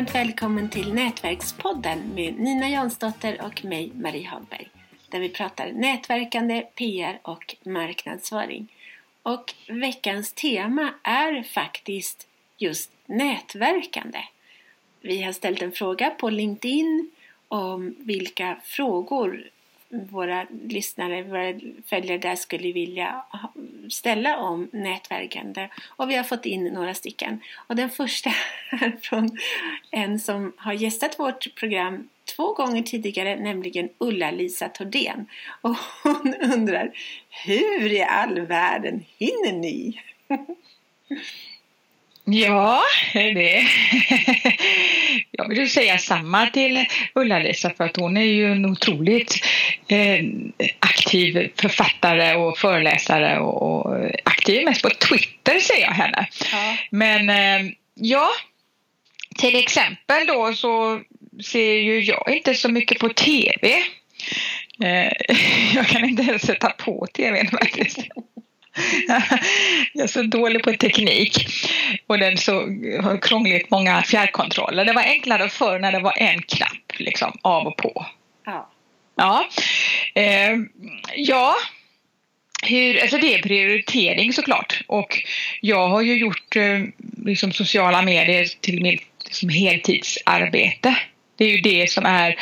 varmt välkommen till Nätverkspodden med Nina Jansdotter och mig, Marie Hagberg. Där vi pratar nätverkande, PR och marknadsföring. Och veckans tema är faktiskt just nätverkande. Vi har ställt en fråga på LinkedIn om vilka frågor våra lyssnare, våra följare där skulle vilja ställa om nätverkande. Och vi har fått in några stycken. Och den första är från en som har gästat vårt program två gånger tidigare, nämligen Ulla-Lisa Tordén. Och hon undrar, hur i all världen hinner ni? Ja, det... Jag vill säga samma till Ulla-Lisa för att hon är ju en otroligt eh, aktiv författare och föreläsare och, aktiv mest på Twitter ser jag henne. Ja. Men eh, ja, till exempel då så ser ju jag inte så mycket på TV. Eh, jag kan inte ens sätta på TVn faktiskt. jag är så dålig på teknik. Och den så har krångligt många fjärrkontroller. Det var enklare förr när det var en knapp liksom av och på. Ja. Ja. Eh, ja. Hur, alltså det är prioritering såklart. Och jag har ju gjort eh, liksom sociala medier till mitt liksom heltidsarbete. Det är ju det som är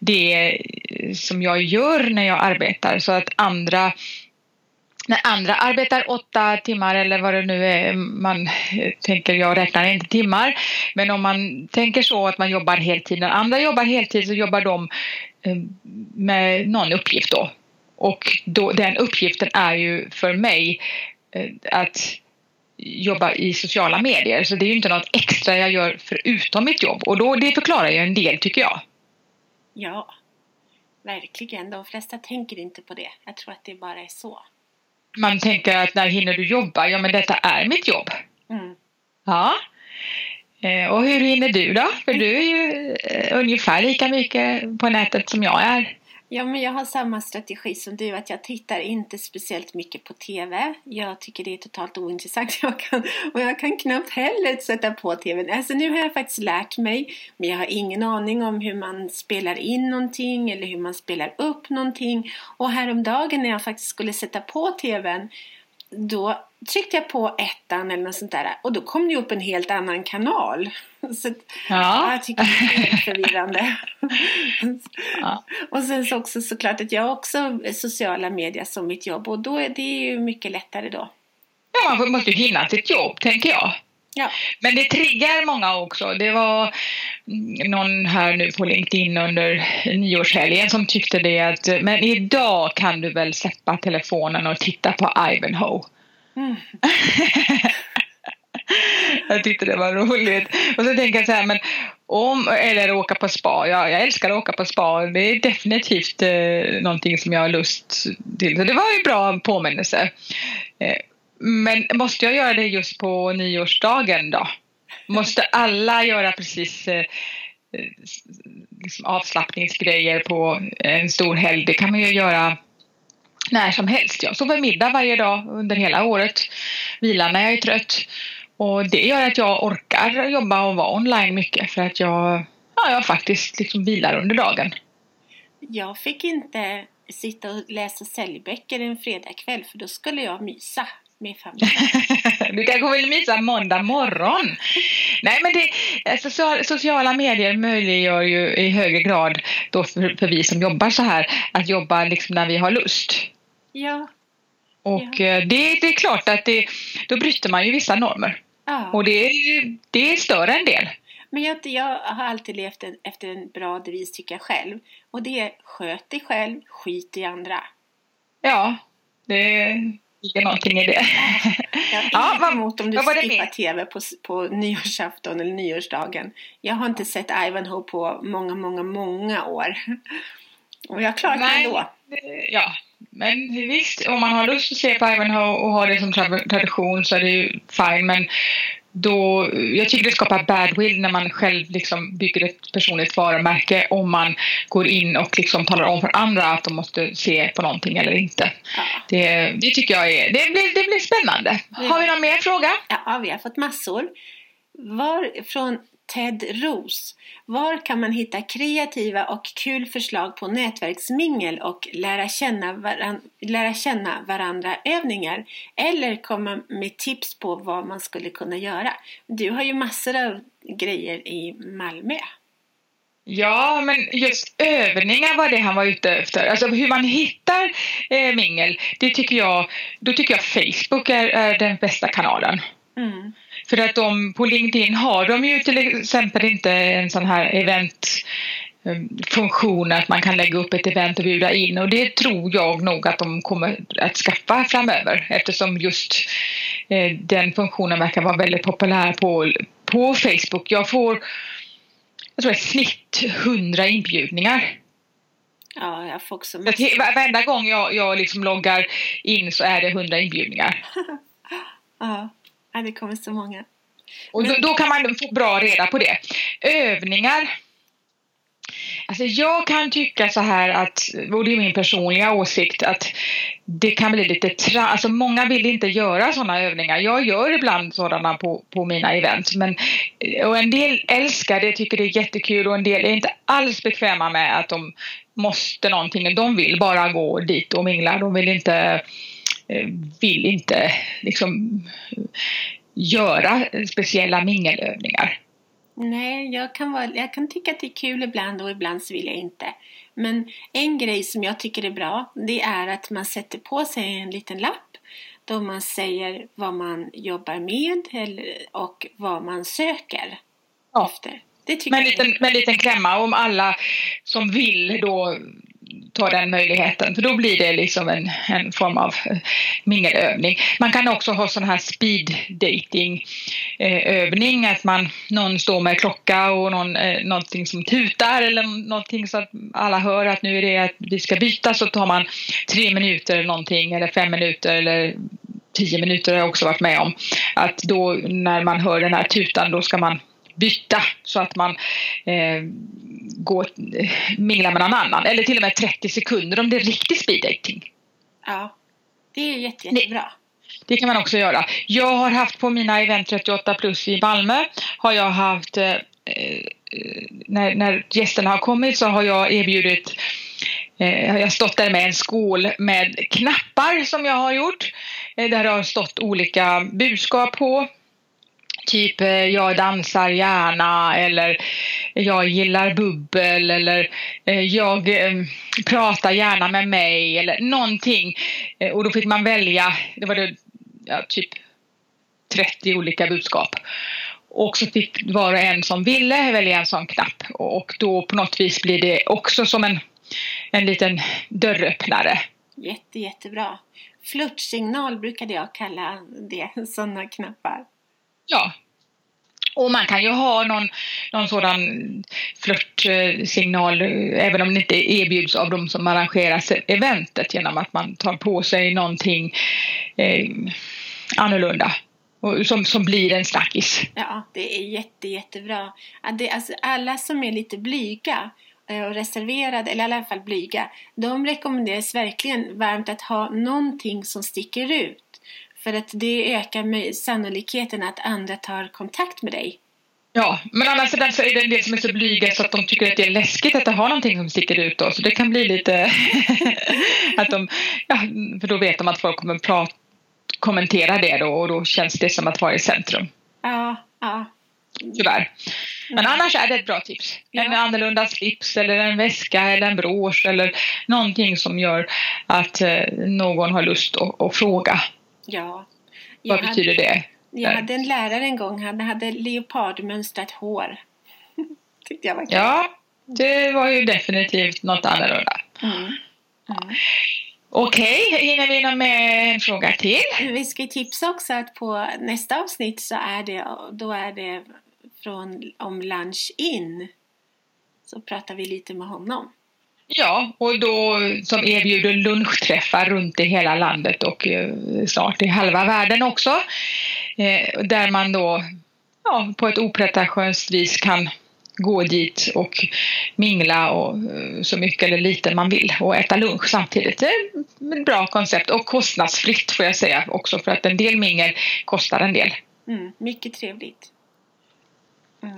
det som jag gör när jag arbetar så att andra när andra arbetar åtta timmar eller vad det nu är man tänker, jag räknar inte timmar, men om man tänker så att man jobbar heltid, när andra jobbar heltid så jobbar de eh, med någon uppgift då. Och då, den uppgiften är ju för mig eh, att jobba i sociala medier, så det är ju inte något extra jag gör förutom mitt jobb och då, det förklarar ju en del tycker jag. Ja, verkligen. De flesta tänker inte på det. Jag tror att det bara är så man tänker att när hinner du jobba? Ja, men detta är mitt jobb. Mm. Ja. Eh, och hur hinner du då? För du är ju eh, ungefär lika mycket på nätet som jag är. Ja, men jag har samma strategi som du, att jag tittar inte speciellt mycket på TV. Jag tycker det är totalt ointressant. Jag kan, och jag kan knappt heller sätta på TV. Alltså nu har jag faktiskt lärt mig, men jag har ingen aning om hur man spelar in någonting eller hur man spelar upp någonting. Och häromdagen när jag faktiskt skulle sätta på TVn, då tryckte jag på ettan eller något sånt där och då kom det upp en helt annan kanal. Så ja. Jag tycker det är helt förvirrande. Ja. Och sen så också såklart att jag också sociala medier som mitt jobb och då är det ju mycket lättare då. Ja, man måste ju hinna sitt jobb tänker jag. Ja. Men det triggar många också. Det var någon här nu på LinkedIn under nyårshelgen som tyckte det att men idag kan du väl släppa telefonen och titta på Ivanhoe. Mm. jag tyckte det var roligt. Och så tänker jag så här, men om, eller åka på spa. Jag, jag älskar att åka på spa. Det är definitivt eh, någonting som jag har lust till. Så det var ju bra påminnelse. Eh, men måste jag göra det just på nyårsdagen då? Måste alla göra precis eh, eh liksom avslappningsgrejer på en stor helg? Det kan man ju göra när som helst. Jag sover middag varje dag under hela året. Vilar när jag är trött. Och det gör att jag orkar jobba och vara online mycket för att jag, ja, jag faktiskt liksom vilar under dagen. Jag fick inte sitta och läsa säljböcker en fredagkväll för då skulle jag mysa med familjen. du kanske vill mysa måndag morgon? Nej men det, social, sociala medier möjliggör ju i högre grad då för, för, vi som jobbar så här att jobba liksom när vi har lust. Ja. Och ja. Eh, det, det är klart att det, då bryter man ju vissa normer. Ja. Och det, det stör en del. Men jag, jag har alltid levt en, efter en bra devis tycker jag själv. Och det är sköt dig själv, skit i andra. Ja, det ligger någonting i det. Jag har ja, vad, emot om du skippar TV på, på nyårsafton eller nyårsdagen. Jag har inte sett Ivanhoe på många, många, många år. Och jag klarar det ändå. Ja, men visst, om man har lust att se på Ivanhoe och har det som tradition så är det ju fine. Men då, jag tycker det skapar badwill när man själv liksom bygger ett personligt varumärke om man går in och liksom talar om för andra att de måste se på någonting eller inte. Ja. Det, det tycker jag är, det blir, det blir spännande. Har vi någon mer fråga? Ja, vi har fått massor. Var, från Ted Ros. Var kan man hitta kreativa och kul förslag på nätverksmingel och lära känna, varan, lära känna varandra övningar? Eller komma med tips på vad man skulle kunna göra? Du har ju massor av grejer i Malmö. Ja, men just övningar var det han var ute efter. Alltså hur man hittar eh, mingel, det tycker jag, då tycker jag Facebook är, är den bästa kanalen. Mm. För att de på LinkedIn har de ju till exempel inte en sån här event eh, funktion att man kan lägga upp ett event och bjuda in och det tror jag nog att de kommer att skaffa framöver eftersom just eh, den funktionen verkar vara väldigt populär på, på Facebook. Jag får jag tror är snitt 100 inbjudningar. Ja, jag får också massor. Varenda gång jag, jag liksom loggar in så är det 100 inbjudningar. ja, det kommer så många. Och Men... då, då, kan man få bra reda på det. Övningar Alltså jag kan tycka så här att, och det är min personliga åsikt, att det kan bli lite tra alltså många vill inte göra sådana övningar. Jag gör ibland sådana på, på mina event. Men, och en del älskar det, tycker det är jättekul och en del är inte alls bekväma med att de måste någonting. De vill bara gå dit och mingla. De vill inte, vill inte liksom göra speciella mingelövningar. Nej, jag kan, vara, jag kan tycka att det är kul ibland och ibland så vill jag inte. Men en grej som jag tycker är bra, det är att man sätter på sig en liten lapp då man säger vad man jobbar med och vad man söker ja. efter. Det med, en liten, med en liten klämma om alla som vill då ta den möjligheten för då blir det liksom en, en form av eh, mingelövning. Man kan också ha sån här speed dating eh, övning att man, någon står med klocka och någon, eh, någonting som tutar eller någonting så att alla hör att nu är det att vi ska byta så tar man tre minuter eller någonting eller fem minuter eller tio minuter har jag också varit med om. Att då när man hör den här tutan då ska man byta så att man eh, går, minglar med någon annan. Eller till och med 30 sekunder om det är riktig speed dating. Ja, det är jätte, jättebra. Det, det kan man också göra. Jag har haft på mina event 38 plus i Malmö har jag haft eh, när, när gästerna har kommit så har jag erbjudit eh, jag har stått där med en skål med knappar som jag har gjort. Eh, där det har stått olika budskap på Typ eh, jag dansar gärna eller jag gillar bubbel eller eh, jag eh, pratar gärna med mig eller någonting. Och då fick man välja, det var det, ja, typ 30 olika budskap. Och så fick var och en som ville välja en sån knapp och då på något vis blir det också som en, en liten dörröppnare. Jätte, jättebra. Flörtsignal brukade jag kalla det, sådana knappar. Ja. Och man kan ju ha någon, någon sådan flörtsignal eh, även om det inte erbjuds av de som arrangerar eventet genom att man tar på sig någonting eh, annorlunda som, som blir en snackis. Ja, det är jätte, jättebra. Det, alltså, alla som är lite blyga eh, och reserverade, eller i alla fall blyga, de rekommenderas verkligen varmt att ha någonting som sticker ut. För att det ökar sannolikheten att andra tar kontakt med dig. Ja, men annars så är det en del som är så blyga så att de tycker att det är läskigt att det har någonting som sticker ut då. Så det kan bli lite att de, ja, för då vet de att folk kommer prata, kommentera det då och då känns det som att vara i centrum. Ja, ja. Tyvärr. Men annars är det ett bra tips. En ja. annorlunda slips eller en väska eller en brosch eller någonting som gör att eh, någon har lust att, att fråga. Ja. Vad jag betyder det? Jag hade en lärare en gång, han hade leopardmönstrat hår. Tyckte jag var kul. Ja, det var ju definitivt något annorlunda. Mm. Mm. Okej, okay, hinner vi någon med en fråga till? Vi ska tipsa också att på nästa avsnitt så är det, då är det från, om Lunch In. Så pratar vi lite med honom. Ja, och då som erbjuder lunchträffar runt i hela landet och eh, snart i halva världen också. Eh, där man då ja, på ett opretentiöst vis kan gå dit och mingla och eh, så mycket eller lite man vill och äta lunch samtidigt. Det är ett bra koncept och kostnadsfritt får jag säga också för att en del mingel kostar en del. Mm, mycket trevligt. Mm.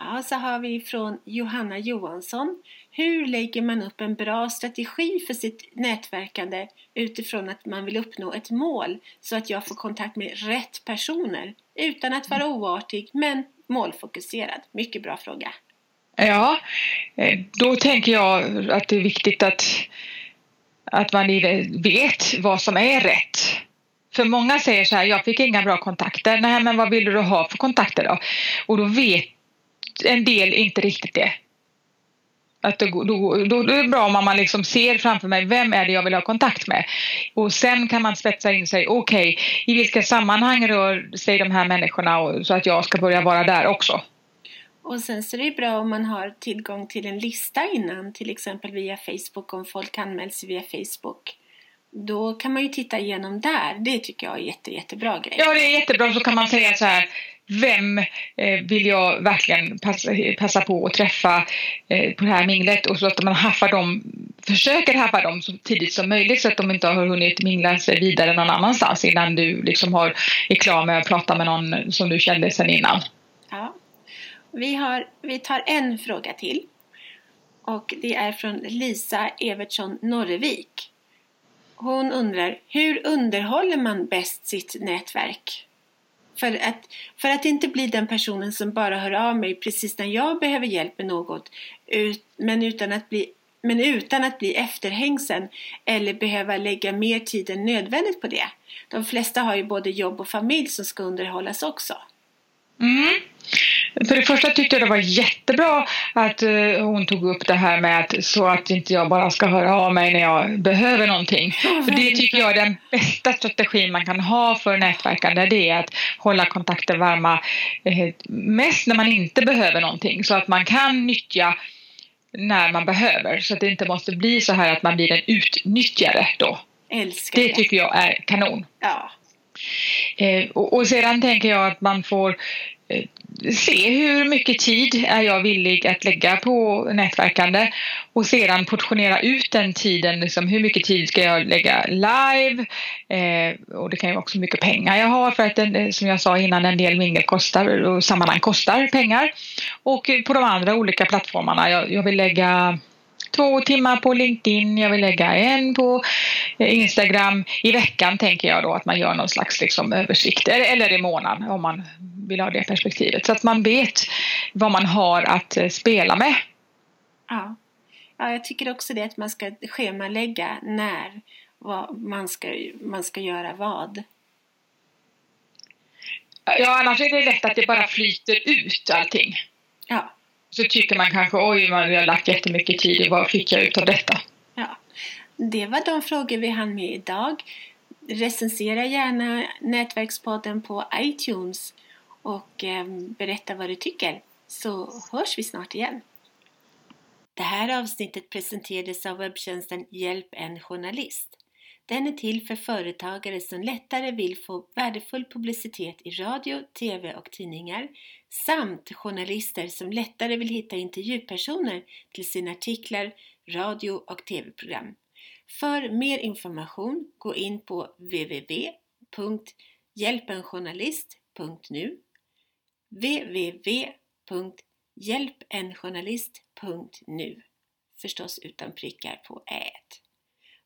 Ja, så har vi från Johanna Johansson. Hur lägger man upp en bra strategi för sitt nätverkande utifrån att man vill uppnå ett mål så att jag får kontakt med rätt personer utan att vara oartig men målfokuserad? Mycket bra fråga. Ja, eh, då tänker jag att det är viktigt att, att man vet vad som är rätt. För många säger så här, jag fick inga bra kontakter. Nej, men vad vill du ha för kontakter då? Och då vet en del inte riktigt det. Att då, då, då, då är det bra om man liksom ser framför mig vem är det jag vill ha kontakt med. Och sen kan man spetsa in sig, okej, okay, i vilka sammanhang rör sig de här människorna och, så att jag ska börja vara där också. Och sen så är det bra om man har tillgång till en lista innan, till exempel via Facebook, om folk anmäls via Facebook. Då kan man ju titta igenom där. Det tycker jag är jätte, jättebra grej. Ja, det är jättebra. Så kan man säga så här, vem eh, vill jag verkligen passa, passa på att träffa eh, på det här minglet och så att man haffar dem, försöker haffa dem så tidigt som möjligt så att de inte har hunnit mingla sig vidare någon annanstans innan du liksom har, är klar med att prata med någon som du kände sedan innan. Ja. Vi, har, vi tar en fråga till och det är från Lisa Evertsson Norrevik. Hon undrar, hur underhåller man bäst sitt nätverk? För att, för att inte bli den personen som bara hör av mig precis när jag behöver hjälp med något ut, men, utan att bli, men utan att bli efterhängsen eller behöva lägga mer tid än nödvändigt på det. De flesta har ju både jobb och familj som ska underhållas också. Mm. För det första tyckte jag det var jättebra att uh, hon tog upp det här med att så att inte jag bara ska höra av mig när jag behöver någonting. För det tycker jag är den bästa strategin man kan ha för nätverkande. Det är att hålla kontakter varma uh, mest när man inte behöver någonting så att man kan nyttja när man behöver så att det inte måste bli så här att man blir en utnyttjare då. Älskar det. Det tycker jag är kanon. Ja. Eh, och, och, sedan tänker jag att man får eh, se hur mycket tid är jag villig att lägga på nätverkande och sedan portionera ut den tiden. Liksom hur mycket tid ska jag lägga live? Eh, och det kan ju också hur mycket pengar jag har för att den, eh, som jag sa innan en del mingel kostar och sammanhang kostar pengar. Och eh, på de andra olika plattformarna. Jag, jag vill lägga två timmar på LinkedIn, jag vill lägga en på eh, Instagram. I veckan tänker jag då att man gör någon slags liksom översikt, eller i månaden om man vill ha det perspektivet. Så att man vet vad man har att eh, spela med. Ja, ja jag tycker också det att man ska schemalägga när vad man, ska, man ska göra vad. Ja, annars är det lätt att det bara flyter ut allting. Ja så tycker man kanske oj, man har lagt jättemycket tid och vad fick jag ut av detta? Ja, det var de frågor vi hann med idag. Recensera gärna Nätverkspodden på iTunes och eh, berätta vad du tycker så hörs vi snart igen. Det här avsnittet presenterades av webbtjänsten Hjälp en journalist. Den är till för företagare som lättare vill få värdefull publicitet i radio, TV och tidningar samt journalister som lättare vill hitta intervjupersoner till sina artiklar, radio och TV-program. För mer information gå in på www.hjälpenjournalist.nu www.hjälpenjournalist.nu Förstås utan prickar på ät.